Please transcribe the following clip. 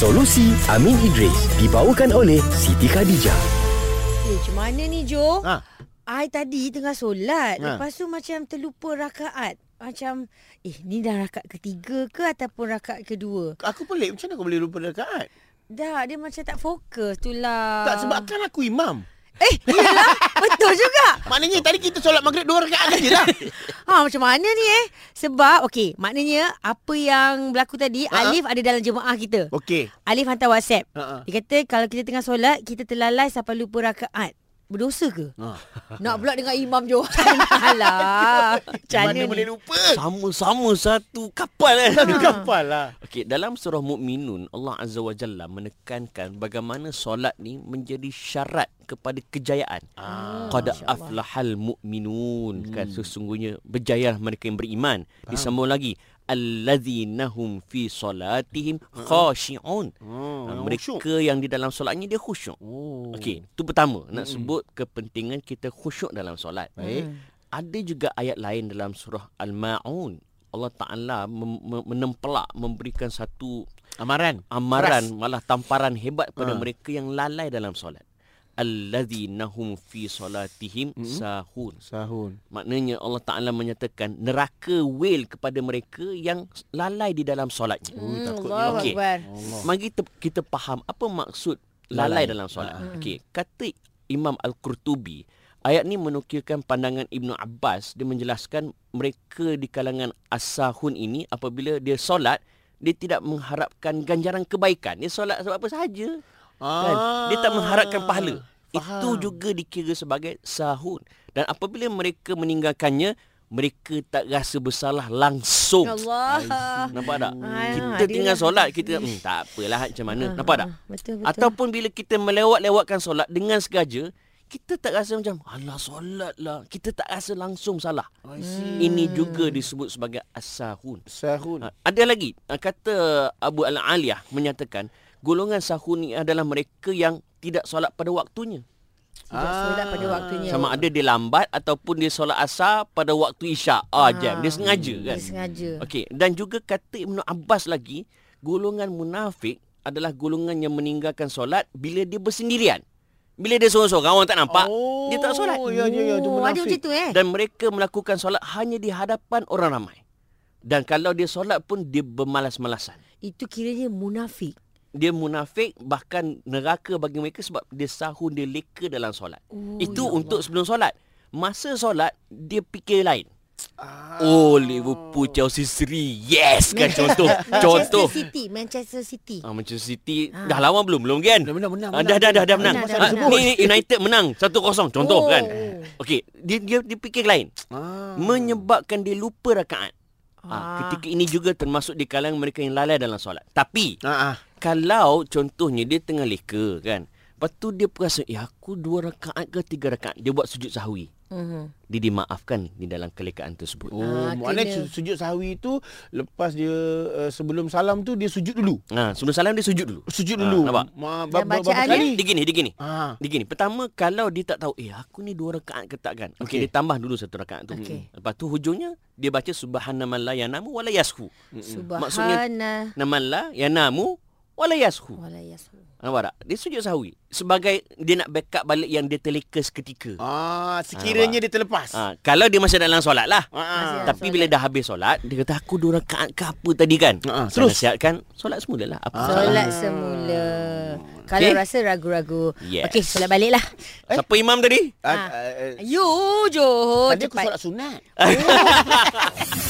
Solusi Amin Idris dibawakan oleh Siti Khadijah. Eh, macam mana ni Jo? Ha. I tadi tengah solat. Ha. Lepas tu macam terlupa rakaat. Macam, eh ni dah rakaat ketiga ke ataupun rakaat kedua? Aku pelik macam mana kau boleh lupa rakaat? Dah, dia macam tak fokus tu lah. Tak sebab kan aku imam. Eh, iyalah. betul juga. Maknanya tadi kita solat maghrib dua rakaat saja lah. Ha, macam mana ni eh? Sebab, okey, maknanya apa yang berlaku tadi, Ha. Alif ada dalam jemaah kita. Okey. Alif hantar WhatsApp. Ha. Dia kata kalau kita tengah solat, kita terlalai sampai lupa rakaat. Berdosa ke? Ha. Nak pula dengan imam Jo. Alah. Macam Mana boleh lupa? Sama-sama satu kapal eh. Satu kapal lah. Okey, dalam surah Mukminun Allah Azza wa Jalla menekankan bagaimana solat ni menjadi syarat kepada kejayaan. Ah, Qad aflahal mu'minun kan sesungguhnya berjaya mereka yang beriman. Disambung lagi alladzina hum fi solatihim khashi'un. Oh, Ha, yang mereka khusyuk. yang di dalam solatnya dia khusyuk. Oh. Okey, itu pertama nak sebut kepentingan kita khusyuk dalam solat. Baik. Ada juga ayat lain dalam surah Al-Maun. Allah Taala mem- menempelak memberikan satu Amaran. amaran malah tamparan hebat pada Ha. mereka yang lalai dalam solat. Alladzina hum fi solatihim sahun. Sahun. Maknanya Allah Taala menyatakan neraka wel kepada mereka yang lalai di dalam solatnya. Hmm, takut Okey. Mari kita, kita faham apa maksud lalai, Lalai. dalam solat. Ha. Okey, kata Imam Al-Qurtubi, ayat ni menukilkan pandangan Ibnu Abbas dia menjelaskan mereka di kalangan as-sahun ini apabila dia solat dia tidak mengharapkan ganjaran kebaikan. Dia solat sebab apa sahaja. Kan? Dia tak mengharapkan pahala. Faham. Itu juga dikira sebagai sahun. Dan apabila mereka meninggalkannya, mereka tak rasa bersalah langsung. Allah. Nampak tak? Ah, kita dia tinggal solat kita hmm, tak apalah macam mana. Nampak tak? Ah, Betul, betul. Ataupun bila kita melewat-lewatkan solat dengan sengaja, kita tak rasa macam alah solat lah. Kita tak rasa langsung salah. See. Ini juga disebut sebagai as-sahun. Sahun. Ha, ada lagi kata Abu Al-Aliyah menyatakan golongan sahun ni adalah mereka yang tidak solat pada waktunya. Tidak solat pada waktunya. Sama ada dia lambat ataupun dia solat asar pada waktu isyak. Ah, jam. Dia sengaja kan. Dia sengaja. Okey, dan juga kata Ibnu Abbas lagi, golongan munafik adalah golongan yang meninggalkan solat bila dia bersendirian. Bila dia seorang-seorang orang tak nampak, dia tak solat. Oh, ya, ya, ya. Itu Oh, ada munafik. macam tu eh? Dan mereka melakukan solat hanya di hadapan orang ramai. Dan kalau dia solat pun dia bermalas-malasan. Itu kiranya munafik. Dia munafik bahkan neraka bagi mereka sebab dia sahun dia leka dalam solat. Oh, Itu ya untuk sebelum solat. Masa solat dia fikir lain. Ah. Oh Liverpool Chelsea Seri. Yes kan contoh. contoh. Manchester City. Manchester City. Ah, Manchester City Ah. dah lawan belum? Belum kan? Dah menang, menang, Ah, menang. dah dah dah dah menang. Menang, dah Ah, menang. ni ni United menang 1-0 contoh Oh. kan. Okey, dia dia dia fikir lain. Ah. Menyebabkan dia lupa rakaat. Ah. Ah. ketika ini juga termasuk di kalangan mereka yang lalai dalam solat. Tapi Ah, ah. Kalau contohnya dia tengah leka kan. Lepas tu dia perasan, eh aku dua rakaat ke tiga rakaat. Dia buat sujud sahwi. Mhm. Dia dimaafkan di dalam kelekaan tersebut. Oh, Ah, maknanya kena. su- sujud sahwi tu lepas dia uh, sebelum salam tu dia sujud dulu. Ha, sebelum salam dia sujud dulu. Sujud Ah, dulu. nampak? Ma, Dan berapa bacaan kali? Dia gini, dia gini. Ah. Dia gini, pertama kalau dia tak tahu, eh aku ni dua rakaat ke tak kan? Okey, Okey. dia tambah dulu satu rakaat tu. Okey. Lepas tu hujungnya dia baca subhanaman la yanamu wala yashu. Subhana. Naman la yanamu wala yashu. Wala yasmu. Nampak tak? Dia sujud sahwi. Sebagai dia nak backup balik yang dia terleka seketika. Ah, sekiranya dia terlepas. Ha, kalau dia masih dalam solat lah. Ah, ah. Masih Tapi bila dah habis solat, dia kata aku dua rakaat ke apa tadi kan? Ah, ah. Saya Terus? nasihatkan solat semula lah. Apa Ah. Solat semula. Kalau Okey. rasa ragu-ragu. Yes. Okey, solat balik lah. Siapa imam tadi? Ah, Ah. ah, You, Johor. Tadi aku solat sunat.